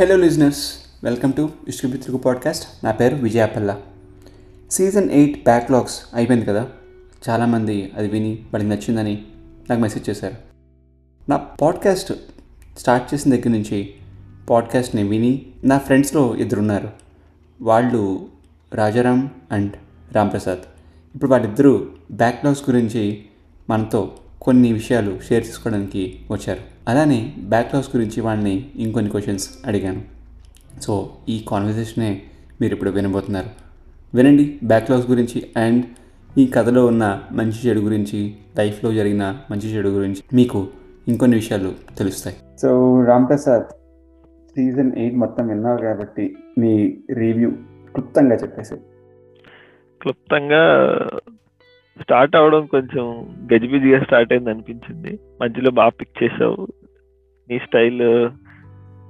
Hello listeners welcome to ఇష్టమిత్రుకు podcast నా పేరు విజయాపల్ల సీజన్ ఎయిట్ బ్యాక్లాగ్స్ అయిపోయింది కదా? చాలామంది అది విని వాళ్ళకి నచ్చిందని నాకు మెసేజ్ చేశారు. నా పాడ్కాస్ట్ స్టార్ట్ చేసిన దగ్గర నుంచి పాడ్కాస్ట్ని విని నా ఫ్రెండ్స్లో ఇద్దరున్నారు. వాళ్ళు రాజారాం అండ్ రాంప్రసాద్. ఇప్పుడు వాళ్ళిద్దరూ బ్యాక్లాగ్స్ గురించి మనతో కొన్ని విషయాలు షేర్ చేసుకోవడానికి వచ్చారు. అలానే బ్యాక్లాగ్స్ గురించి వాళ్ళని ఇంకొన్ని క్వశ్చన్స్ అడిగాను. సో ఈ కాన్వర్జేషనే మీరు ఇప్పుడు వినబోతున్నారు. వినండి బ్యాక్లాగ్స్ గురించి అండ్ ఈ కథలో ఉన్న మంచి చెడు గురించి లైఫ్లో జరిగిన మంచి చెడు గురించి మీకు ఇంకొన్ని విషయాలు తెలుస్తాయి. సో రాంప్రసాద్ సీజన్ ఎయిట్ మొత్తం విన్నావు కాబట్టి మీ రివ్యూ క్లుప్తంగా చెప్పేసి క్లుప్తంగా స్టార్ట్ అవడం కొంచెం గజిబిజిగా స్టార్ట్ అయింది అనిపించింది. మధ్యలో బాగా పిక్ చేసావు. నీ స్టైల్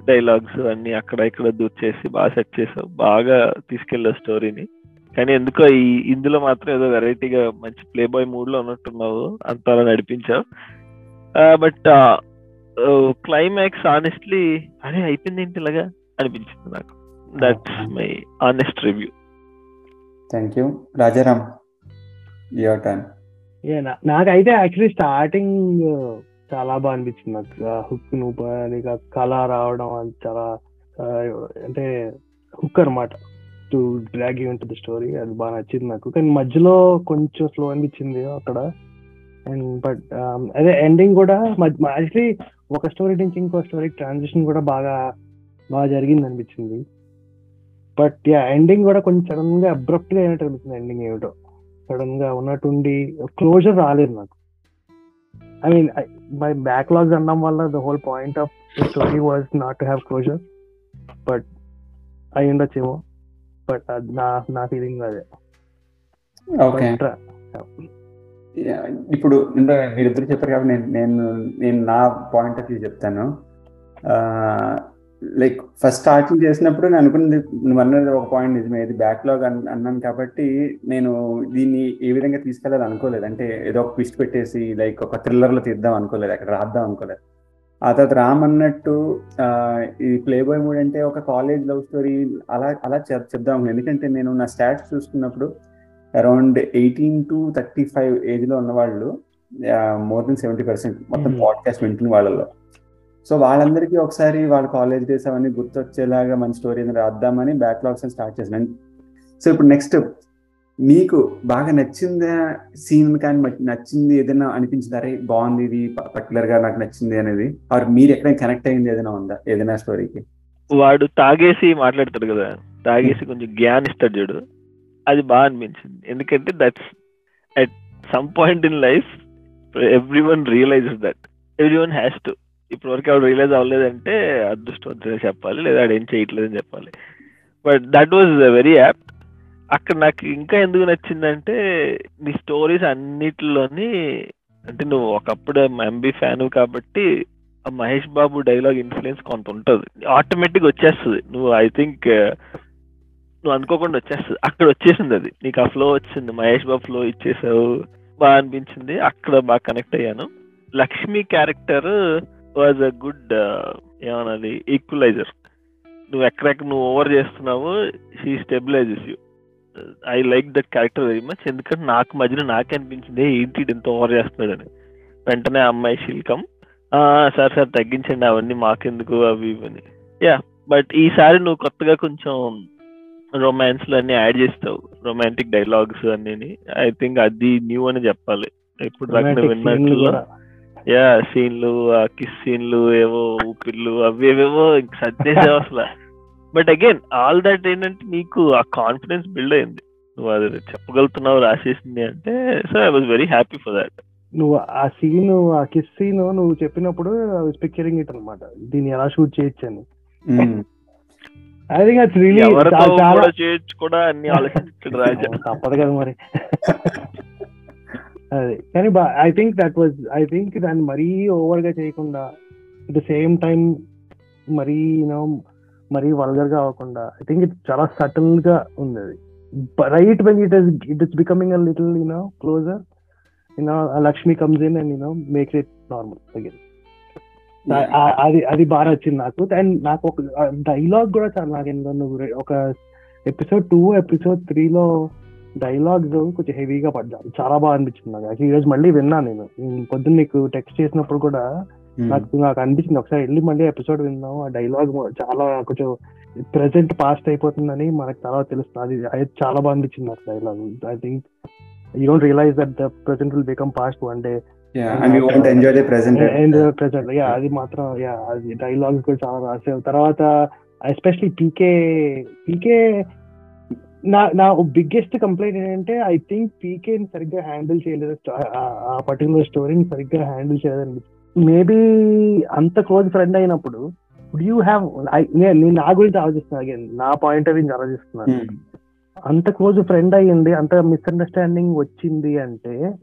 డైలాగ్స్ అన్ని అక్కడ ఇక్కడ దూర్చేసి బాగా సెట్ చేసావు. బాగా తీసుకెళ్ళావు స్టోరీని కానీ ఎందుకో ఈ ఇందులో మాత్రం ఏదో వెరైటీగా మంచి ప్లే బాయ్ మూడ్లో ఉన్నట్టున్నావు. అంతలా నడిపించావు. బట్ క్లైమాక్స్ ఆనెస్ట్లీ అరే అయిపోయింది ఏంటి ఇలాగా అనిపించింది నాకు. That's my honest review thank you Rajaram. Your time నాకైతే యాక్చువల్లీ స్టార్టింగ్ చాలా బాగా అనిపించింది నాకు. హుక్ నువ్వు నీకు కళ రావడం అది చాలా అంటే హుక్ అనమాట to drag you to story అది బాగా నచ్చింది నాకు. కానీ మధ్యలో కొంచెం స్లో అనిపించింది అక్కడ. అండ్ బట్ um, అదే ఎండింగ్ కూడా యాక్చువల్లీ ఒక స్టోరీ నుంచి ఇంకో స్టోరీ ట్రాన్సిషన్ కూడా బాగా బాగా జరిగింది అనిపించింది. బట్ యా ఎండింగ్ కూడా కొంచెం సడన్గా అబ్రప్ట్గా అయినట్టు అనిపించింది ఎండింగ్ ఏమిటో. సడన్గా ఉన్నట్టుండి క్లోజర్ రాలేదు నాకు. ఐ మీన్ బై బ్యాక్లాగ్స్ అనడం వల్ల the whole point of story was not to have closure but అయి ఉండొచ్చేమో బట్ నా నా ఫీలింగ్ అదే. ఓకే ఇప్పుడు మీరిద్దరు చెప్పారు కాబట్టి నేను నేను నేను నా పాయింట్ ఆఫ్ వ్యూ చెప్తాను. లైక్ ఫస్ట్ స్టార్టింగ్ చేసినప్పుడు నేను అనుకున్నది నువ్వు అన్నది ఒక పాయింట్ నిజమే. ఇది బ్యాక్లాగ్ అన్నాను కాబట్టి నేను దీన్ని ఏ విధంగా తీసుకెళ్ళాలి అనుకోలేదు. అంటే ఏదో ఒక ట్విస్ట్ పెట్టేసి లైక్ ఒక థ్రిల్లర్లో తీద్దాం అనుకోలేదు. అక్కడ రాద్దాం అనుకోలేదు. ఆ తర్వాత రామ్ అన్నట్టు ఈ ప్లే బాయ్ మూడ్ అంటే ఒక కాలేజ్ లవ్ స్టోరీ అలా అలా చెప్దాం ఎందుకంటే నేను నా స్టాట్స్ చూసుకున్నప్పుడు around eighteen to thirty five ఏజ్లో ఉన్న వాళ్ళు మోర్ దెన్ సెవెంటీ పర్సెంట్ మొత్తం పాడ్కాస్ట్ వింటున్న వాళ్ళలో. సో వాళ్ళందరికీ ఒకసారి వాళ్ళ కాలేజ్ డేస్ అవన్నీ గుర్తొచ్చేలాగా మన స్టోరీ రాద్దామని బ్యాక్లాగ్స్ అని స్టార్ట్ చేసాను సో ఇప్పుడు నెక్స్ట్ మీకు బాగా నచ్చిందా సీన్ కానీ నచ్చింది ఏదైనా అనిపించింది? అరే బాగుంది ఇది పర్టికులర్గా నాకు నచ్చింది అనేది. ఆర్ మీరు ఎక్కడైనా కనెక్ట్ అయింది ఏదైనా ఉందా? ఏదైనా స్టోరీకి వాడు తాగేసి మాట్లాడతాడు కదా. తాగేసి కొంచెం జ్ఞాన్ ఇస్తాడు చూడు. అది బాగా అనిపించింది. ఎందుకంటే that's at some point in life every one realizes that every one has to ఇప్పటి వరకు ఆవిడ రియలైజ్ అవ్వలేదంటే అదృష్టవంతుడే చెప్పాలి లేదా ఆడు ఏం చేయట్లేదని చెప్పాలి. But that was very apt అక్కడ నాకు ఇంకా ఎందుకు నచ్చిందంటే నీ స్టోరీస్ అన్నిటిలోని అంటే నువ్వు ఒకప్పుడు ఎంబీ ఫ్యాన్ కాబట్టి ఆ మహేష్ బాబు డైలాగ్ ఇన్ఫ్లుయెన్స్ కొంత ఉంటుంది. ఆటోమేటిక్ వచ్చేస్తుంది. నువ్వు ఐ థింక్ uh, నువ్వు అనుకోకుండా వచ్చేస్తుంది. అక్కడ వచ్చేసింది అది. నీకు ఆ ఫ్లో వచ్చింది. మహేష్ బాబు ఫ్లో ఇచ్చేసావు. బాగా అనిపించింది. అక్కడ బాగా కనెక్ట్ అయ్యాను. Lakshmi character was a good ఏమన్నది ఈక్వలైజర్ నువ్వు ఎక్కడెక్కడ నువ్వు ఓవర్ చేస్తున్నావు she stabilises you I like that character very much ఎందుకంటే నాకు మధ్యలో నాకే అనిపించింది ఏంటి ఇంత ఓవర్ చేస్తున్నాడని. వెంటనే అమ్మాయి శిల్కం సార్ సార్ తగ్గించండి అవన్నీ మాకెందుకు అవి ఇవని యా బట్ ఈసారి నువ్వు కొత్తగా కొంచెం రొమాన్స్ అన్ని యాడ్ చేస్తావు రొమాంటిక్ డైలాగ్స్ అన్ని ఐ థింక్ అది న్యూ అని చెప్పాలి. ఇప్పుడు దాకా విన్నట్లు యా సీన్లు ఆ కిస్ సీన్లు ఏవో ఊపిర్లు అవి ఏవేవో సర్దేసావు అసలు. బట్ అగైన్ ఆల్ దట్ ఏంటంటే నీకు ఆ కాన్ఫిడెన్స్ బిల్డ్ అయింది. నువ్వు అది చెప్పగలుగుతున్నావు రాసేసింది అంటే so I was very happy for that నువ్వు ఆ సీన్ ఆ కిస్ సీన్ నువ్వు చెప్పినప్పుడు పిక్చరింగ్ ఇట్ అనమాట దీన్ని ఎలా షూట్ చేయొచ్చు అని ఐ థింక్ అట్స్ రియలీ చాలా చేయొచ్చు కూడా అన్ని ఆలోచించాడు రాజా. తప్పదు కదా మరి. అదే. కానీ I think that was I think దాన్ని మరీ ఓవర్గా చేయకుండా అట్ ద సేమ్ టైం మరీ యూనో మరీ వల్గర్గా అవ్వకుండా ఐ థింక్ ఇట్ చాలా సటిల్గా ఉంది అది. Right when it is it is becoming a little you know closer you know Lakshmi comes in and you know makes it normal again అది అది బాగా నచ్చింది నాకు. అండ్ నాకు ఒక డైలాగ్ కూడా చాలా నాకు ఒక ఎపిసోడ్ టూ ఎపిసోడ్ త్రీలో డైలాగ్స్ కొంచెం హెవీగా పడ్డాను చాలా బాగా అనిపించింది నాకు. ఈ రోజు మళ్ళీ విన్నాను నేను. నేను పొద్దున్న నీకు టెక్స్ట్ చేసినప్పుడు కూడా. నాకు నాకు అనిపించింది. ఒకసారి వెళ్ళి మళ్ళీ ఎపిసోడ్ విందాం. ఆ డైలాగ్ చాలా కొంచెం ప్రెసెంట్ పాస్ట్ అయిపోతుందని మనకు చాలా తెలుస్తుంది. అది అది చాలా బాగా అనిపించింది నాకు dialogue. I think you don't realise that the present will become past one day Yeah, and we want to enjoy the present. Present yeah అది మాత్రం యా అది డైలాగ్స్ కూడా చాలా రాసావు. తర్వాత ఎస్పెషలీ పీకే పీకే నా నా బిగ్గెస్ట్ కంప్లైంట్ ఏంటంటే ఐ థింక్ పీకే సరిగ్గా హ్యాండిల్ చేయలేదు. ఆ- పర్టికులర్ స్టోరీని సరిగ్గా హ్యాండిల్ చేయలేదు మేబీ అంత క్లోజ్ ఫ్రెండ్ అయినప్పుడు వుడ్ యూ హ్యావ్ నేను నా గురించి ఆలోచిస్తున్నాను అగైన్ నా పాయింట్ ఆఫ్ వ్యూ ఆలోచిస్తున్నాను. Hmm. అంత క్లోజ్ ఫ్రెండ్ అయ్యింది అంత మిస్అండర్స్టాండింగ్ వచ్చింది అంటే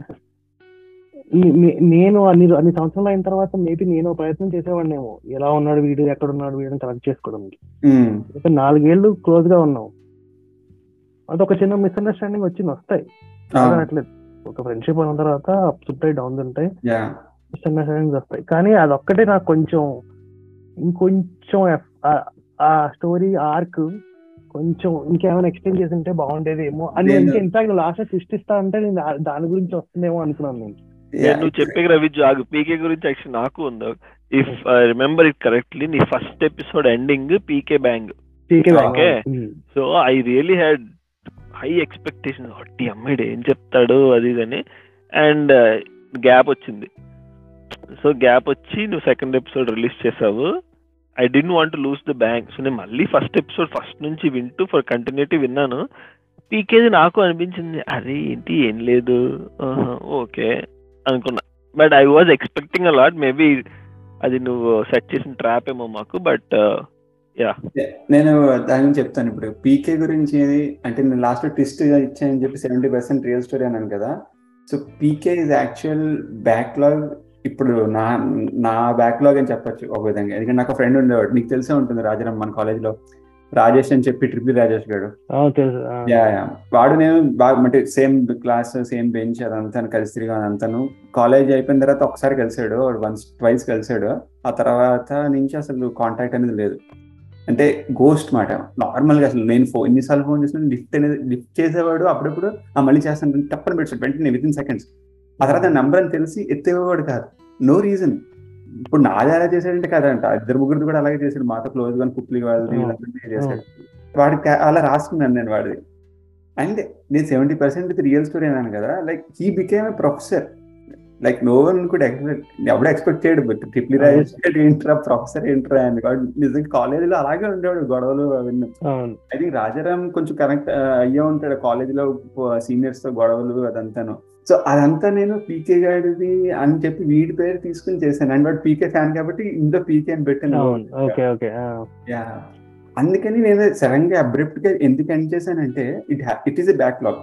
నేను అన్ని అన్ని సంవత్సరాలు అయిన తర్వాత మేబీ నేను ప్రయత్నం చేసేవాడినేమో. ఎలా ఉన్నాడు వీడు ఎక్కడ ఉన్నాడు వీడు కలెక్ట్ చేసుకోవడానికి. Hmm. నాలుగేళ్ళు క్లోజ్గా ఉన్నాం. అదొక చిన్న మిస్అండర్స్టాండింగ్ వచ్చింది వస్తాయి. అట్లేదు ఒక ఫ్రెండ్షిప్ ఉన్న తర్వాత అప్స్ ఉంటాయి డౌన్స్ ఉంటాయి. మిస్అండర్స్టాండింగ్స్ వస్తాయి. కానీ అదొక్కటే నాకు కొంచెం ఇంకొంచెం ఆ- స్టోరీ ఆర్క్ కొంచెం ఇంకేమైనా ఎక్స్టెండ్ చేసి ఉంటే బాగుండేదేమో అని ఇంకా ఇన్ఫాక్ట్ లాస్ట్ సృష్టిస్తా అంటే నేను దాని గురించి వస్తుందేమో అనుకున్నాను నేను. నువ్వు చెప్పే రవి జాగు పీకే గురించి యాక్చువల్ నాకు ఉంది if I remember it correctly నీ first episode ending PK bang. Um. So I really had high expectation అట్టి అమ్మాయిడు ఏం చెప్తాడు? అది ఇదని. అండ్ uh, గ్యాప్ వచ్చింది. సో గ్యాప్ వచ్చి నువ్వు సెకండ్ ఎపిసోడ్ రిలీజ్ చేసావు. I didn't want lose the bang so నేను మళ్ళీ ఫస్ట్ ఎపిసోడ్ ఫస్ట్ నుంచి వింటూ ఫర్ కంటిన్యూటీ విన్నాను. పీకేది నాకు అనిపించింది. అరే ఏంటి? ఏం లేదు. ఓకే. అనుకున్నా. But I was expecting a lot maybe అది నువ్వు సెట్ చేసిన ట్రాప్ ఏమో మాకు. బట్ నేను దాని గురించి చెప్తాను ఇప్పుడు. పీకే గురించి అంటే నేను లాస్ట్ ట్విస్ట్ ఇచ్చానని చెప్పి సెవెంటీ పర్సెంట్ రియల్ స్టోరీ అన్నాను కదా. So PK is actual backlog ఇప్పుడు నా నా బ్యాక్లాగ్ అని చెప్పొచ్చు ఒక విధంగా. ఎందుకంటే నాకు ఫ్రెండ్ ఉండేవాడు. నీకు తెలిసే ఉంటుంది రాజారాం మన కాలేజ్లో రాజేష్ అని చెప్పి ట్రిపుల్ రాజేష్ గారు. ఆ, తెలుసు. ఆ. యా యా వాడు నేను బాగా అంటే సేమ్ క్లాస్ సేమ్ బెంచ్ అదంతా కలిసి తిరిగా అంతాను. కాలేజ్ అయిపోయిన తర్వాత ఒకసారి కలిసాడు. Once twice కలిసాడు. ఆ తర్వాత నుంచి అసలు కాంటాక్ట్ అనేది లేదు. అంటే గోస్ట్ మాట. నార్మల్గా అసలు నేను ఫోన్ ఎన్నిసార్లు ఫోన్ చేసిన లిఫ్ట్ అనేది లిఫ్ట్ చేసేవాడు అప్పుడప్పుడు ఆ మళ్ళీ చేస్తాను. తప్పని పెట్టాడు వెంటనే విత్ ఇన్ సెకండ్స్ ఆ తర్వాత నంబర్ అని తెలిసి ఎత్తేవాడు కాదు. నో రీజన్ ఇప్పుడు నాది అలా చేశాడంటే కదంట. ఇద్దరు ముగ్గురు కూడా అలాగే చేశాడు. మాతో క్లోజ్గా కుప్లి వాళ్ళది వీళ్ళందరినీ చేశాడు. వాడికి అలా రాసుకున్నాను నేను వాడిది. అండ్ నేను సెవెంటీ పర్సెంట్ రియల్ స్టోరీ అన్నాను కదా. Like he became a professor like no one కూడా ఎక్స్పెక్ట్ ఎవడు ఎక్స్పెక్ట్ చేయడు బట్ ట్రిపుల్ రాజేష్ ఏంట్రా ప్రొఫెసర్ ఏంట్రా అని. నిజంగా కాలేజీలో అలాగే ఉండేవాడు గొడవలు అవన్నీ. అవును. ఐ థింక్ రాజారాం కొంచెం కనెక్ట్ అయ్యే ఉంటాడు కాలేజీలో సీనియర్స్తో గొడవలు అదంతాను. సో అదంతా నేను పీకే గాడిది అని చెప్పి వీడి పేరు తీసుకుని చేశాను. అండ్ వాడు పీకే ఫ్యాన్ కాబట్టి ఇందులో పీకే అని పెట్టాను. అందుకని నేను సడన్గా అబ్రిప్ట్గా ఎందుకు ఎండ్ చేశానంటే it it is a backlog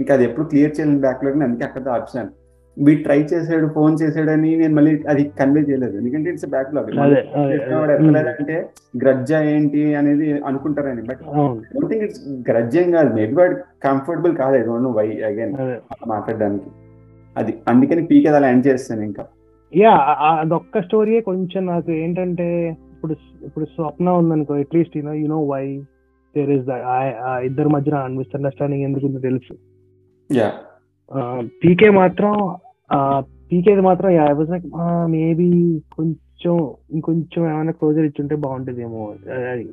ఇంకా అది ఎప్పుడు క్లియర్ చేయలేని బ్యాక్లాగ్ అందుకే అక్కడ ఆప్షన్ వీడు ట్రై చేసాడు ఫోన్ చేసాడని నేను మళ్ళీ అది కన్వే చేయలేదు. ఎందుకంటే ఇట్స్ బ్యాక్లాగ్. అంటే గ్రజ్జా ఏంటి అనేది అనుకుంటారని బట్ డోంట్ థింక్ ఇట్స్ ఏం కాదు మేబీ వాడు కంఫర్టబుల్ కాదు I don't know why again మాట్లాడడానికి. అది అందుకని పీక్ అలా ఎండ్ చేస్తాను ఇంకా. యా అదొక్క స్టోరీయే కొంచెం నాకు ఏంటంటే ఇప్పుడు ఇప్పుడు స్వప్న ఉందనుకో at least you know you know why there is ఇద్దరి మధ్యన మిస్అండర్స్టాండింగ్ ఎందుకు తెలుసు. యా పీకే మాత్రం పీకేది మాత్రం ఐ వాజ్ లైక్ మేబీ కొంచెం ఇంకొంచెం ఏమైనా క్లోజర్ ఇచ్చుంటే బాగుంటుందేమో.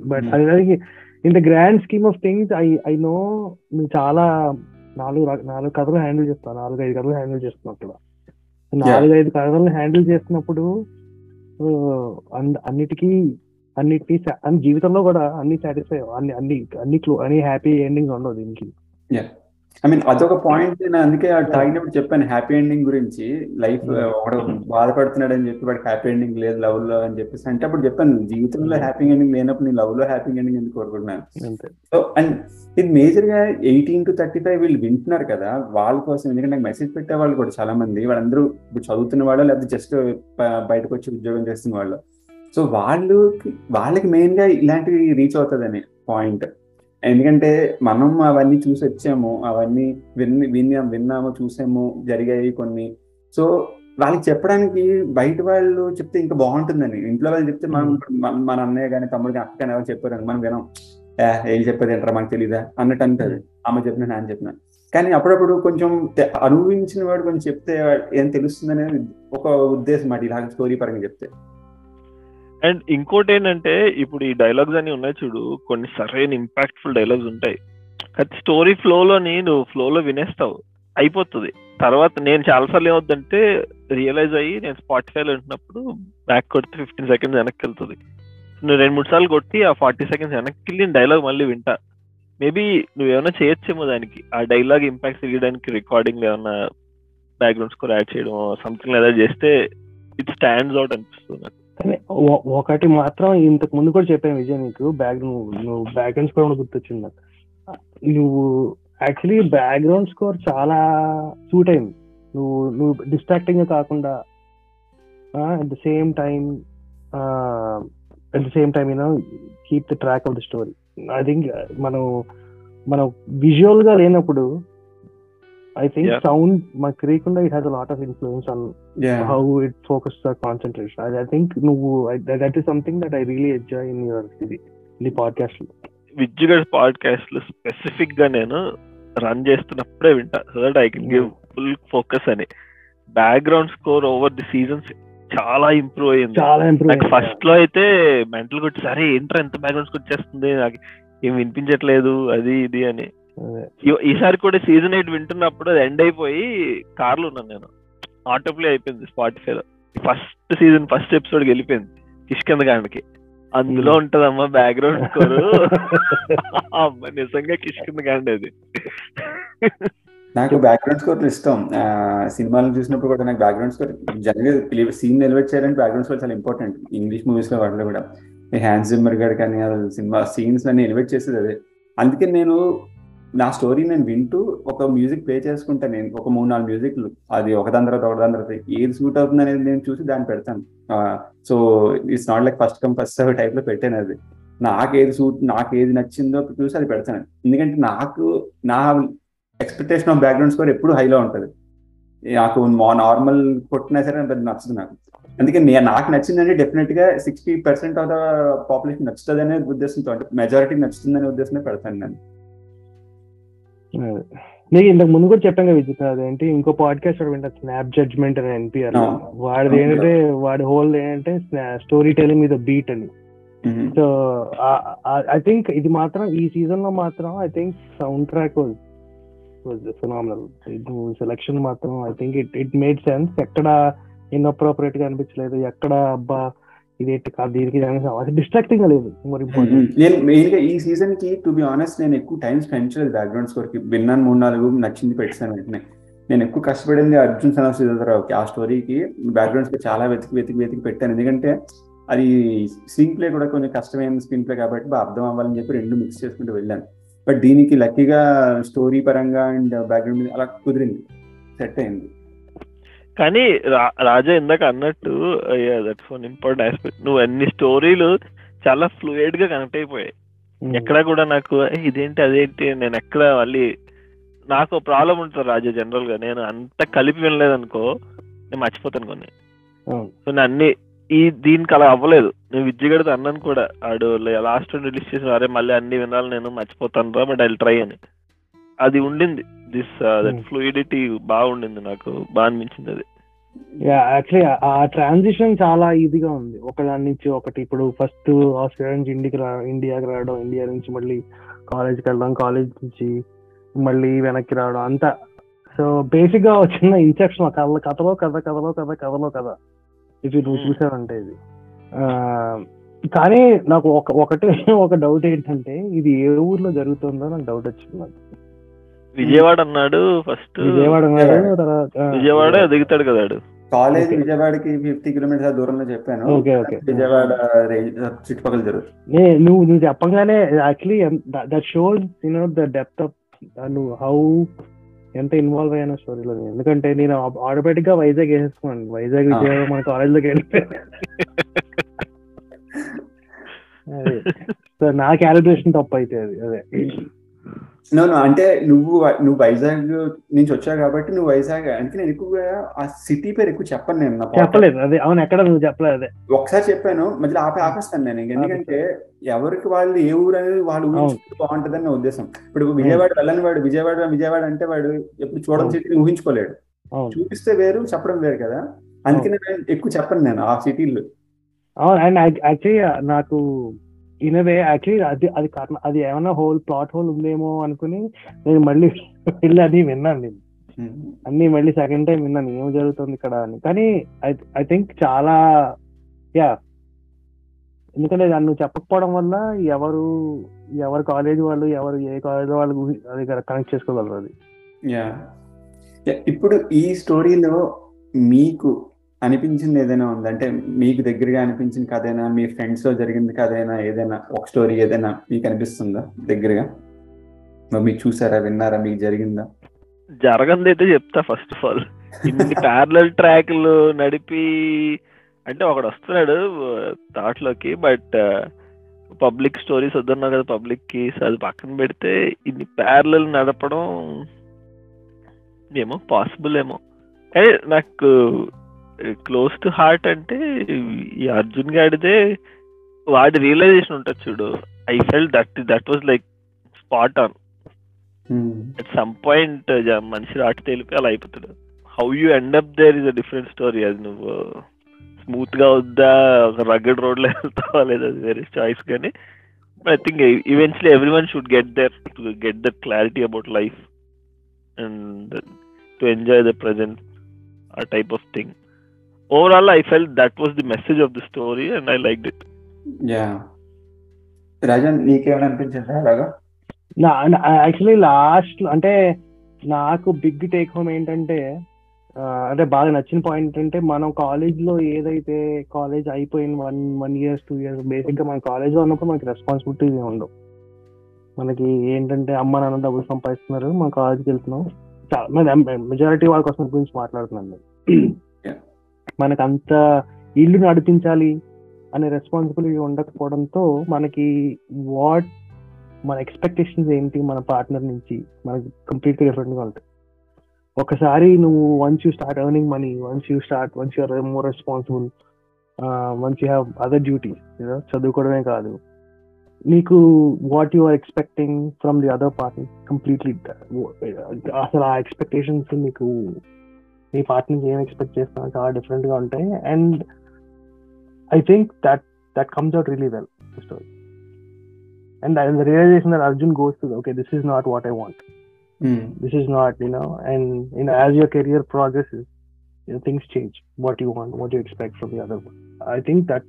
బట్. అది in the grand scheme of things I I know నువ్వు చాలా నాలుగు నాలుగు కథలు హ్యాండిల్ చేస్తావు నాలుగు ఐదు కథలు హ్యాండిల్ చేస్తున్నావు అక్కడ. నాలుగు ఐదు కథలు హ్యాండిల్ చేస్తున్నప్పుడు అన్నిటికీ అన్నిటికీ sa- అన్ని జీవితంలో కూడా అన్ని సాటిస్ఫై అన్ని అన్ని అన్ని అన్ని హ్యాపీ ఎండింగ్స్ ఉండవు దీనికి. ఐ మీన్ అదొక పాయింట్ నేను అందుకే ఆ తాగినప్పుడు చెప్పాను హ్యాపీ ఎండింగ్ గురించి. లైఫ్ ఒకడు బాధపడుతున్నాడు అని చెప్పి వాడికి హ్యాపీ ఎండింగ్ లేదు లవ్లో అని చెప్పేసి అంటే అప్పుడు చెప్పాను జీవితంలో హ్యాపీ ఎండింగ్ లేనప్పుడు నేను లవ్లో హ్యాపీ ఎండింగ్ ఎందుకు కోరుకుంటున్నాను? సో అండ్ ఇది మేజర్గా ఎయిటీన్ టు థర్టీ ఫైవ్ వీళ్ళు వింటున్నారు కదా వాళ్ళ కోసం. ఎందుకంటే నాకు మెసేజ్ పెట్టే వాళ్ళు కూడా చాలా మంది వాళ్ళందరూ ఇప్పుడు చదువుతున్న వాళ్ళు లేకపోతే జస్ట్ బయటకు వచ్చి ఉద్యోగం చేస్తున్న వాళ్ళు. సో వాళ్ళు వాళ్ళకి మెయిన్గా ఇలాంటివి రీచ్ అవుతుందని పాయింట్ ఎందుకంటే మనం అవన్నీ చూసి వచ్చాము అవన్నీ విన్ని విన్నా విన్నాము చూసాము జరిగాయి కొన్ని. సో వాళ్ళకి చెప్పడానికి బయట వాళ్ళు చెప్తే ఇంకా బాగుంటుందని. ఇంట్లో వాళ్ళు చెప్తే మనం మన- అన్నయ్య కానీ తమ్ముడు కానీ అక్క కానీ ఎవరు చెప్పారు మనం వినం. "ఏ, చెప్పేది ఏంట్రా? మనకు తెలీదా? అన్నట్టు అంటది అమ్మ చెప్పిన నాన్న చెప్పిన. కానీ అప్పుడప్పుడు కొంచెం అనుభవించిన వాడు కొంచెం చెప్తే ఏం తెలుస్తుంది అనేది ఒక ఉద్దేశం మాట ఇలా స్టోరీ పరంగా చెప్తే. అండ్ ఇంకోటి ఏంటంటే ఇప్పుడు ఈ డైలాగ్స్ అన్ని ఉన్నాయి చూడు కొన్ని సరైన ఇంపాక్ట్ఫుల్ డైలాగ్స్ ఉంటాయి. అది స్టోరీ ఫ్లోలోని నువ్వు ఫ్లోలో వినేస్తావు అయిపోతుంది. తర్వాత నేను చాలాసార్లు ఏమవుతుందంటే రియలైజ్ అయ్యి నేను స్పాటిఫైలో ఉంటున్నప్పుడు బ్యాక్ కొడితే ఫిఫ్టీన్ సెకండ్స్ వెనక్కి వెళ్తుంది. నువ్వు రెండు మూడు సార్లు కొట్టి ఆ ఫార్టీ సెకండ్స్ వెనక్కి వెళ్ళి డైలాగ్ మళ్ళీ వింటా. మేబీ నువ్వేమైనా చేయొచ్చేమో దానికి. ఆ డైలాగ్ ఇంపాక్ట్ తెలియడానికి రికార్డింగ్ ఏమైనా బ్యాక్గ్రౌండ్ స్కోర్ యాడ్ చేయడం సంథింగ్ లేదా చేస్తే ఇట్ స్టాండ్స్ అవుట్ అనిపిస్తుంది నాకు. కానీ ఒకటి మాత్రం ఇంతకు ముందు కూడా చెప్పాను విజయ్ నీకు బ్యాక్ నువ్వు నువ్వు బ్యాక్గ్రౌండ్ స్కోర్ కూడా గుర్తొచ్చింది నాకు. నువ్వు యాక్చువల్లీ బ్యాక్గ్రౌండ్ స్కోర్ చాలా సూట్ అయింది. నువ్వు నువ్వు డిస్ట్రాక్టింగ్ కాకుండా at the same time at the same time you know keep the track of the story I think మనం మనం విజువల్గా లేనప్పుడు ఐ థింక్ Yeah. సౌండ్ మనకు తెలియకుండా it has a lot of influence on how it focused the concentration. I, I think నువ్వు I- that, that is something that I really enjoy in your ఇది ఈ podcast విజ్జుగడ్ పాడ్కాస్ట్లో స్పెసిఫిక్గా నేను run చేస్తున్నప్పుడే వింటా. So that I can give full focus అని. Background score over the seasons చాలా ఇంప్రూవ్ అయ్యింది చాలా ఇంప్రూవ్ నాకు ఫస్ట్లో అయితే మెంటల్ కొట్టి సరే ఏంట్రా ఎంత బ్యాక్గ్రౌండ్ స్కోర్ వచ్చేస్తుంది? నాకు ఏం వినిపించట్లేదు? అది ఇది అని. ఈసారి కూడా సీజన్ ఎయిట్ వింటున్నప్పుడు అది ఎండ్ అయిపోయి కార్లో ఉన్నాను నేను. ఆటో ప్లే అయిపోయింది స్పాటిఫై లో ఫస్ట్ సీజన్ ఫస్ట్ ఎపిసోడ్ వెళ్ళిపోయింది కిష్కంద గాండ్కి అందులో. ఉంటదమ్మా బ్యాక్గ్రౌండ్ స్కోర్. అమ్మ నిజంగా కిష్కంద గాండ్ అది. నాకు బ్యాక్గ్రౌండ్ స్కోర్ ఇష్టం. ఆ, సినిమాలు చూసినప్పుడు కూడా నాకు బ్యాక్గ్రౌండ్ స్కోర్ జనరల్గా సీన్ నిలబెట్టారంటే బ్యాక్గ్రౌండ్ స్కోర్ చాలా ఇంపార్టెంట్. ఇంగ్లీష్ మూవీస్లో వాటిలో కూడా. హ్యాండ్ జిమ్మర్ గారు కానీ సినిమా సీన్స్ అన్ని ఎలివేట్ చేసేది అదే. అందుకే నేను నా స్టోరీ నేను వింటూ ఒక మ్యూజిక్ ప్లే చేసుకుంటాను నేను ఒక మూడు నాలుగు మ్యూజిక్లు అది ఒకదాని తర్వాత ఒకదాని తర్వాత ఏది సూట్ అవుతుంది అనేది నేను చూసి దాన్ని పెడతాను. So it's not like first come first serve టైప్లో పెట్టాను అది. నాకు ఏది సూట్ నాకు ఏది నచ్చిందో చూసి అది పెడతాను. ఎందుకంటే నాకు నా ఎక్స్పెక్టేషన్ ఆఫ్ బ్యాక్గ్రౌండ్ స్కోర్ ఎప్పుడు హైలో ఉంటుంది. నాకు నార్మల్ కొట్టినా సరే అది నచ్చదు నాకు. అందుకే నాకు నచ్చిందంటే డెఫినెట్గా sixty percent of the population నచ్చుతుంది అనే ఉద్దేశంతో అంటే మెజారిటీ నచ్చుతుందనే ఉద్దేశంలో పెడతాను నేను. నీకు ఇంతకు ముందు కూడా చెప్పాను కదా విజిత్ అదేంటి ఇంకో పాడ్కాస్ట్ వింటా స్నాప్ జడ్జ్మెంట్ అని ఎన్పిఆర్. వాడిది ఏంటంటే వాడి హోల్ ఏంటంటే స్టోరీ టెలింగ్ మీద బీట్ అని. సో ఐ థింక్ ఇది మాత్రం ఈ సీజన్లో మాత్రం I think sound track phenomenal selection మాత్రం I think it it made sense ఎక్కడ ఇన్అప్రోప్రియేట్గా అనిపించలేదు. ఎక్కడ అబ్బా ఇదేంటి కాదు దీనికి అది డిస్ట్రాక్టింగ్ లేదు. మరి నేను మెయిన్గా ఈ సీజన్కి టు బి ఆనెస్ట్ నేను ఎక్కువ టైం స్పెండ్ చేయలేదు బ్యాక్గ్రౌండ్ స్కోర్కి. విన్నాను మూడు నాలుగు నచ్చింది పెట్టాను వెంటనే. నేను ఎక్కువ కష్టపడింది అర్జున్ సనా శ్రీధరరావుకి. ఆ స్టోరీకి బ్యాక్గ్రౌండ్ స్కోర్ చాలా వెతికి వెతికి వెతికి పెట్టాను. ఎందుకంటే అది స్క్రీన్ ప్లే కూడా కొంచెం కష్టమైన స్క్రీన్ ప్లే కాబట్టి బాగా అర్థం అవ్వాలని చెప్పి రెండు మిక్స్ చేసుకుంటూ వెళ్ళాను. బట్ దీనికి లక్కీగా స్టోరీ పరంగా అండ్ బ్యాక్గ్రౌండ్ అలా కుదిరింది. సెట్ అయింది. కానీ రాజా ఇందాక అన్నట్టు దట్స్ వన్ ఇంపార్టెంట్ ఆస్పెక్ట్ నువ్వు అన్ని స్టోరీలు చాలా ఫ్లూయిడ్గా కనెక్ట్ అయిపోయాయి. ఎక్కడ కూడా నాకు "ఏ, ఇదేంటి అదేంటి నేను ఎక్కడ మళ్ళీ నాకు ప్రాబ్లం ఉంటుంది రాజా జనరల్గా. నేను అంత కలిపి వినలేదు అనుకో నేను మర్చిపోతాను కొన్ని. సో నేను అన్ని ఈ దీనికి అలా అవ్వలేదు. నేను విద్యగడితో అన్నాను కూడా ఆడు లాస్ట్ రిలీజ్ చేసిన అరే మళ్ళీ అన్ని వినాలి నేను మర్చిపోతాను రా బట్ ఐ ట్రై అని. అది ఉండింది. This that Hmm. ఫ్లూయిడిటీ బాగుండింది నాకు బాగా అనిపించింది అది యాక్చువల్లీ ఆ ట్రాన్సిషన్ చాలా ఈజీగా ఉంది. ఒకదాని నుంచి ఒకటి ఇప్పుడు ఫస్ట్ ఆస్ట్రేలియా నుంచి ఇండియాకి రా ఇండియాకి రావడం ఇండియా నుంచి మళ్ళీ కాలేజ్కి వెళ్ళడం కాలేజ్ నుంచి మళ్ళీ వెనక్కి రావడం అంతా. సో బేసిక్గా వచ్చిన ఇన్సెప్షన్ కథ కథలో కథ కథలో కథ కథలో కథ. ఇది నువ్వు Hmm. చూసావంటే ఇది. కానీ నాకు ఒక ఒకటే ఒక డౌట్ ఏంటంటే ఇది ఏ ఊర్లో జరుగుతుందో నాకు డౌట్ వచ్చింది. నాకు విజయవాడ అన్నాడు ఫస్ట్ విజయవాడ అన్నాడు, తర్వాత ఆ, విజయవాడ దిగుతాడు కదా కాలేజ్. విజయవాడకి ఫిఫ్టీ కిలోమీటర్స్ దూరంలో చెప్పాను. Okay okay. విజయవాడ చుట్టుపక్కల జరుగుతుంది. నే నువ్వు నువ్వు చెప్పగానే actually that shows you know the depth of నువ్వు హౌ ఎంత ఇన్వాల్వ్ అయ్యాను స్టోరీలో ఎందుకంటే నేను ఆటోమేటిక్గా వైజాగ్ వేసేసుకున్నాను. వైజాగ్. విజయవాడ మన కాలేజ్లోకి వెళ్ళిపోయాను. సో నా క్యాలిక్యులేషన్ తప్పు అయితే అది. అదే. నో అంటే నువ్వు నువ్వు వైజాగ్ నుంచి వచ్చావు కాబట్టి నువ్వు వైజాగ్. అందుకే నేను ఎక్కువగా ఆ సిటీ పేరు ఎక్కువ చెప్పను నేను. చెప్పలేదు అదే అవును ఎక్కడ నువ్వు చెప్పలేదు అదే. ఒకసారి చెప్పాను మధ్యలో ఆపి ఆపేస్తాను నేను. ఎందుకంటే ఎవరికి వాళ్ళు ఏ ఊరు అనేది వాళ్ళు ఊహించుకుంటే బాగుంటుందని నా ఉద్దేశం. ఇప్పుడు విజయవాడ వెళ్ళని వాడు విజయవాడ విజయవాడ అంటే వాడు ఎప్పుడు చూడని. సిటీని ఊహించుకోలేడు. చూపిస్తే వేరు చెప్పడం వేరు కదా. అందుకనే నేను ఎక్కువ చెప్పను నేను ఆ సిటీలు అవును అండ్ యాక్చువల్లీ నాకు ఇన్ వే యాక్చువల్లీ అది అది కారణం అది ఏమైనా హోల్ ప్లాట్ హోల్ ఉందేమో అనుకుని నేను మళ్ళీ వెళ్ళి అది విన్నాను నేను. అన్ని మళ్ళీ సెకండ్ టైం విన్నాను ఏం జరుగుతుంది ఇక్కడ అని. కానీ ఐ థింక్ చాలా యా ఎందుకంటే దాన్ని నువ్వు చెప్పకపోవడం వల్ల ఎవరు ఎవరు కాలేజ్ వాళ్ళు ఎవరు ఏ కాలేజ్ వాళ్ళు అది కనెక్ట్ చేసుకోగలరు అది. యా ఇప్పుడు ఈ స్టోరీలో మీకు అనిపించింది ఏదైనా ఉంది? అంటే మీకు దగ్గరగా అనిపించిన కథైనా మీ ఫ్రెండ్స్లో జరిగింది కథైనా ఏదైనా ఒక స్టోరీ ఏదైనా మీకు అనిపిస్తుందా దగ్గరగా? మరి మీరు చూసారా విన్నారా మీకు జరిగిందా? జరగంది అయితే చెప్తా ఫస్ట్ ఆఫ్ ఆల్ ఇన్ని ప్యారలల్ ట్రాక్లు నడిపి అంటే ఒకడు వస్తున్నాడు థాట్లోకి బట్ పబ్లిక్ స్టోరీస్ వద్దన్నావు కదా పబ్లిక్కి అది పక్కన పెడితే ఇన్ని ప్యారలల్ నడపడం ఏమో పాసిబుల్ ఏమో. కానీ నాకు క్లోజ్ టు హార్ట్ అంటే ఈ అర్జున్ గాడిదే వాడి రియలైజేషన్ ఉంటుంది చూడు. I felt that that was like spot on at some point మనిషి రాటి తెలిపి అలా అయిపోతాడు. How you end up there is a different story అది నువ్వు స్మూత్గా వద్దా ఒక రగ్గడ్ రోడ్లో వెళ్తావా లేదా అది వేరే చాయిస్ కానీ I think eventually every one should get there to get that clarity about life and to enjoy the present ఆ type of thing overall I felt that was the message of the story and I like it yeah Rajan నీకేమైనా అనిపించిందా అలాగా నా actually last అంటే నాకు big take home ఏంటంటే అంటే బాగా నచ్చిన పాయింట్ అంటే మనం కాలేజ్లో ఏదైతే కాలేజ్ అయిపోయిన one one years two years బేసిక్గా మన కాలేజ్లో ఉన్నప్పుడు మనకి రెస్పాన్సిబిలిటీస్ ఉండవు మనకి ఏంటంటే అమ్మ నాన్న డబ్బులు సంపాదిస్తున్నారు మన కాలేజ్కి వెళ్తున్నాం మెజారిటీ వాళ్ళ కోసం గురించి మాట్లాడుతున్నాను నేను. Yeah. మనకు అంత ఇల్లు నడిపించాలి అనే రెస్పాన్సిబిలిటీ ఉండకపోవడంతో మనకి వాట్ మన ఎక్స్పెక్టేషన్స్ ఏంటి మన పార్ట్నర్ నుంచి మనకి కంప్లీట్గా డిఫరెంట్గా ఉంటాయి. ఒకసారి నువ్వు once you start earning money once you start once you are more responsible once you have other duties చదువుకోవడమే కాదు. నీకు what you are expecting from the other party completely అసలు ఆ ఎక్స్పెక్టేషన్స్ నీకు నీ పార్టీ నుంచి ఏం ఎక్స్పెక్ట్ చేస్తాను చాలా డిఫరెంట్గా ఉంటాయి and I think that that comes out really well story and I realisation that Arjun goes to okay this is not what I want this is not you know and no as your career process things change what you want what you expect from the other I think that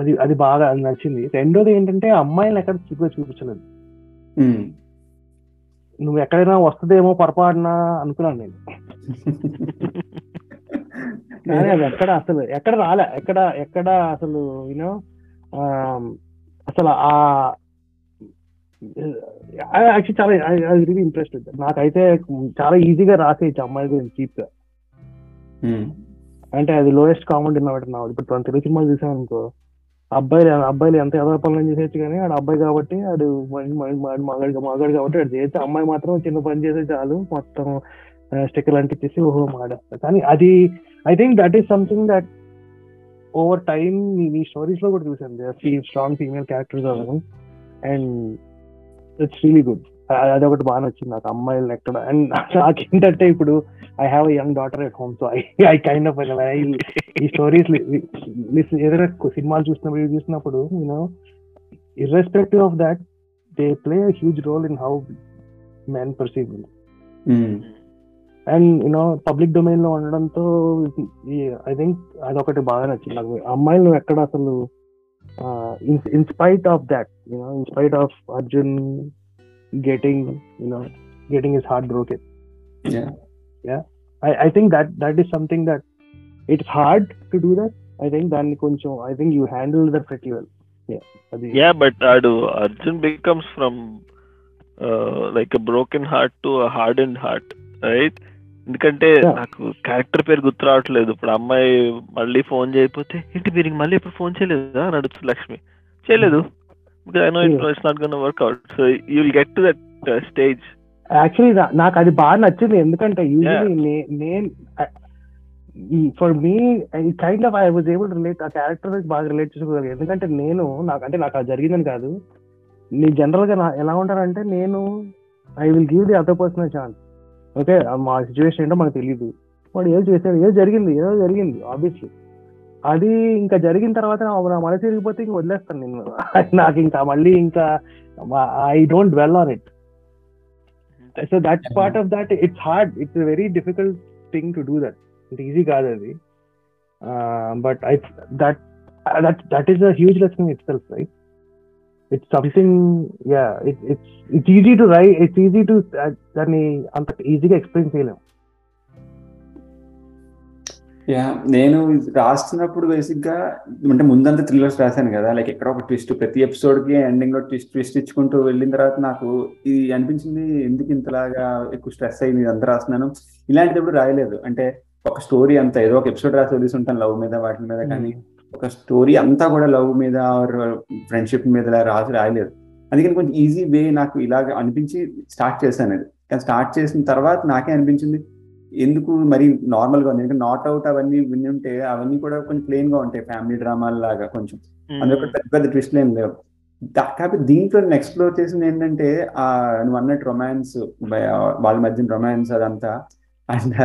అది అది బాగా నచ్చింది. రెండోది ఏంటంటే అమ్మాయిని ఎక్కడ చూపు చూపించలేదు. Hmm. నువ్వు ఎక్కడైనా వస్తుందేమో పొరపాటున అనుకున్నాను నేను. అది ఎక్కడ అసలు ఎక్కడ రాలే ఎక్కడ ఎక్కడ అసలు యూనో అసలు ఆ యాక్చువల్లీ చాలా రియలీ ఇంట్రెస్టెడ్ నాకైతే చాలా ఈజీగా రాసేయచ్చు అమ్మాయి గురించి చీప్గా. అంటే అది లోయెస్ట్ కామన్ డిన్నర్ ఇప్పుడు తను తెలుగు సినిమాలు చూసాం అనుకో అబ్బాయిలు అబ్బాయిలు ఎంత ఎదవ పనులు చేసేయచ్చు కానీ ఆడు అబ్బాయి కాబట్టి ఆడు మగాడు మగాడు కాబట్టి ఆడు చేయొచ్చు అమ్మాయి మాత్రం చిన్న పని చేసే చాలు. మొత్తం స్టిక్కర్ అంటించేసి ఓహో మాడేస్తారు కానీ అది I think that is something that over time మీ స్టోరీస్లో కూడా చూసాను స్ట్రాంగ్ ఫీమేల్ క్యారెక్టర్స్ అవ్వడం అండ్ ఇట్స్ రియలీ గుడ్ అది ఒకటి బాగా నచ్చింది నాకు. అమ్మాయిలు ఎక్కడ అండ్ నాకేంటంటే ఇప్పుడు I have young daughter at home so I I kind of ఈ స్టోరీస్ ఏదైనా సినిమాలు చూసినప్పుడు చూసినప్పుడు you know irrespective of that they play huge role in how men perceive and you know public డొమైన్లో ఉండడంతో ఐ థింక్ అదొకటి బాగా నచ్చింది. నాకు అమ్మాయిలు నువ్వు ఎక్కడ అసలు in spite of that you know in spite of Arjun getting you know getting is heart broken I think that that is something that it's hard to do that I think దాన్ని కొంచెం I think you handle that very well yeah but ఆడు Arjun becomes from like broken heart to hard and heart right ఎందుకంటే నాకు character పేరు గుర్తు రావట్లేదు. ఇప్పుడు అమ్మాయి మళ్ళీ ఫోన్ చేయకపోతే ఏంటి మీరు మళ్ళీ ఇప్పుడు ఫోన్ చేయలేదా? అని అడుగుతుంది లక్ష్మి. చేయలేదు. Because I know it's not gonna work out so you will get to that stage actually నాకు అది బాగా నచ్చింది. ఎందుకంటే యూజువలీ నేను for me kind of I was able relate ఆ క్యారెక్టర్ బాగా రిలేట్ చేసుకోగలిగాను ఎందుకంటే నేను నాకు అంటే నాకు అది జరిగిందని కాదు. నీ జనరల్గా ఎలా ఉంటారంటే నేను I will give the other person chance okay మా సిచ్యువేషన్ ఏంటో మనకు తెలియదు వాడు ఏదో చేశాడు ఏదో జరిగింది ఏదో జరిగింది ఆబ్వియస్లీ అది ఇంకా జరిగిన తర్వాత నా మనసు విరిగిపోతే ఇంక వదిలేస్తాను నేను. నాకు ఇంకా మళ్ళీ ఇంకా I don't dwell on it so that's. Part of that it's hard it's very difficult thing to do that ఇంత ఈజీ కాదు అది. But I that that that is a huge lesson itself right it's something yeah it's it's easy to write it's easy to దాన్ని అంత ఈజీగా explain చేయలేము yeah నేను రాస్తున్నప్పుడు బేసిక్గా అంటే ముందంతా థ్రిల్లర్స్ రాశాను కదా లైక్ ఎక్కడ ఒక ట్విస్ట్ ప్రతి ఎపిసోడ్కి ఎండింగ్లో ట్విస్ట్ ట్విస్ట్ ఇచ్చుకుంటూ వెళ్ళిన తర్వాత నాకు ఇది అనిపించింది ఎందుకు ఇంతలాగా ఎక్కువ స్ట్రెస్ అయింది ఇదంతా రాస్తున్నాను. ఇలాంటిది ఎప్పుడు రాయలేదు. అంటే ఒక స్టోరీ అంతా ఏదో ఒక ఎపిసోడ్ రాసి వదిలేసి ఉంటాను లవ్ మీద వాటి మీద కానీ ఒక స్టోరీ అంతా కూడా లవ్ మీద ఫ్రెండ్షిప్ మీద రాసి రాయలేదు. అందుకని కొంచెం ఈజీ వే నాకు ఇలాగ అనిపించి స్టార్ట్ చేశాను అది. కానీ స్టార్ట్ చేసిన తర్వాత నాకే అనిపించింది ఎందుకు మరి నార్మల్గా ఉంది? ఎందుకంటే నాట్ అవుట్ అవన్నీ విని ఉంటే అవన్నీ కూడా కొంచెం ప్లెయిన్గా ఉంటాయి ఫ్యామిలీ డ్రామాల లాగా కొంచెం. అందులో పెద్ద పెద్ద ట్విస్ట్లు ఏం లేవు. కాబట్టి దీంట్లో నేను ఎక్స్ప్లోర్ చేసింది ఏంటంటే ఆ నువ్వు అన్నట్టు రొమాన్స్ వాళ్ళ మధ్య రొమాన్స్ అదంతా అండ్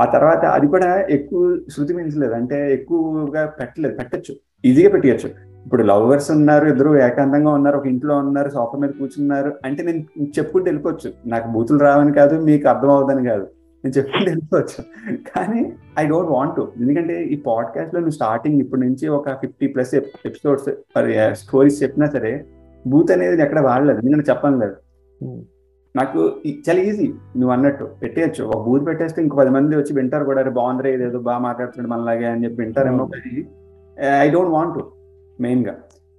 ఆ తర్వాత అది కూడా ఎక్కువ శృతి మించలేదు. అంటే ఎక్కువగా పెట్టలేదు. పెట్టచ్చు. ఈజీగా పెట్టచ్చు ఇప్పుడు లవర్స్ ఉన్నారు ఇద్దరు ఏకాంతంగా ఉన్నారు ఒక ఇంట్లో ఉన్నారు సోఫా మీద కూర్చున్నారు అంటే నేను చెప్పుకుంటూ వెళ్ళిపోవచ్చు. నాకు బూతులు రావని కాదు మీకు అర్థం అవ్వదని కాదు. నేను చెప్పుకుంటూ వెళ్ళిపోవచ్చు. కానీ ఐ డోంట్ వాంట్ టు. ఎందుకంటే ఈ పాడ్కాస్ట్లో నువ్వు స్టార్టింగ్ ఇప్పటి నుంచి ఒక ఫిఫ్టీ ప్లస్ ఎపిసోడ్స్ స్టోరీస్ చెప్పినా సరే బూత్ అనేది ఎక్కడ వాడలేదు. ఎందుకంటే చెప్పను లేదు నాకు చాలా ఈజీ నువ్వు అన్నట్టు పెట్టేయచ్చు. ఒక బూత్ పెట్టేస్తే ఇంకో పది మంది వచ్చి వింటారు కూడా "అరే బాగుందిరే ఇదేదో బాగా మాట్లాడుతున్నాడు మనలాగే అని చెప్పి వింటారేమో కానీ ఐ డోంట్ వాంట్ టు మెయిన్గా.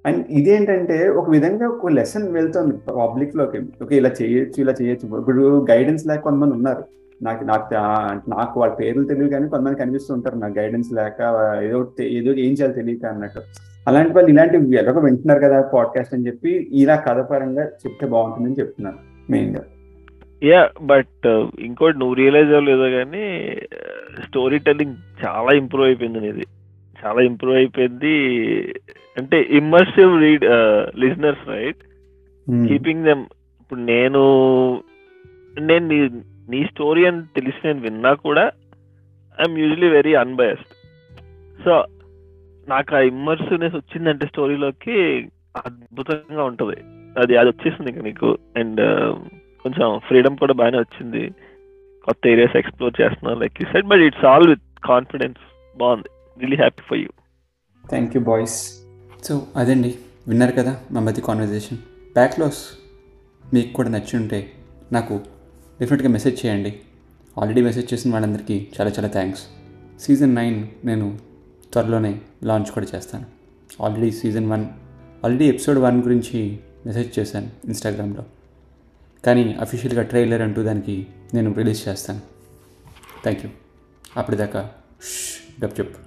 అండ్ ఇదేంటంటే ఒక విధంగా ఒక లెసన్ వెళ్తుంది పబ్లిక్లోకి. ఓకే ఇలా చేయొచ్చు ఇలా చేయొచ్చు. ఇప్పుడు గైడెన్స్ లేక కొంతమంది ఉన్నారు. నాకు నాకు నాకు వాళ్ళ పేర్లు తెలియదు కానీ కొంతమంది కనిపిస్తూ ఉంటారు. నాకు గైడెన్స్ లేక ఏదో ఏదో ఏం చేయాలి తెలియక అన్నట్టు. అలాంటి వాళ్ళు ఇలాంటివి ఎలాగో వింటున్నారు కదా పాడ్కాస్ట్ అని చెప్పి ఇలా కథ పరంగా చెప్తే బాగుంటుందని చెప్తున్నాను యా బట్ ఇంకోటి నువ్వు రియలైజ్ అవ్వలేదో కానీ స్టోరీ టెల్లింగ్ చాలా ఇంప్రూవ్ అయిపోయింది నీది. చాలా ఇంప్రూవ్ అయిపోయింది. అంటే immersive read listeners right keeping them ఇప్పుడు నేను నేను నీ నీ స్టోరీ అని తెలిసి నేను విన్నా కూడా I'm usually very unbiased so నాకు ఆ ఇమ్మర్సివ్నెస్ వచ్చిందంటే స్టోరీలోకి అద్భుతంగా ఉంటుంది. అది అది వచ్చేసింది ఇంకా నీకు అండ్ um, కొంచెం ఫ్రీడమ్ కూడా బాగానే వచ్చింది. కొత్త ఏరియాస్ ఎక్స్ప్లోర్ చేస్తున్నాను like you said but it's all with confidence బాగుంది. Really happy for you thank you boys so అదండి. విన్నారు కదా మా మధ్య కాన్వర్జేషన్ బ్యాక్లాస్ మీకు కూడా నచ్చి ఉంటే నాకు డెఫినెట్గా మెసేజ్ చేయండి. ఆల్రెడీ మెసేజ్ చేసిన వాళ్ళందరికీ చాలా చాలా థ్యాంక్స్ సీజన్ నైన్ నేను త్వరలోనే లాంచ్ కూడా చేస్తాను. Already season one already episode one గురించి మెసేజ్ చేశాను ఇన్స్టాగ్రామ్లో. కానీ అఫీషియల్గా ట్రైలర్ అంటూ దానికి నేను రిలీజ్ చేస్తాను. Thank you. అప్పటిదాకా గప్ చెప్పు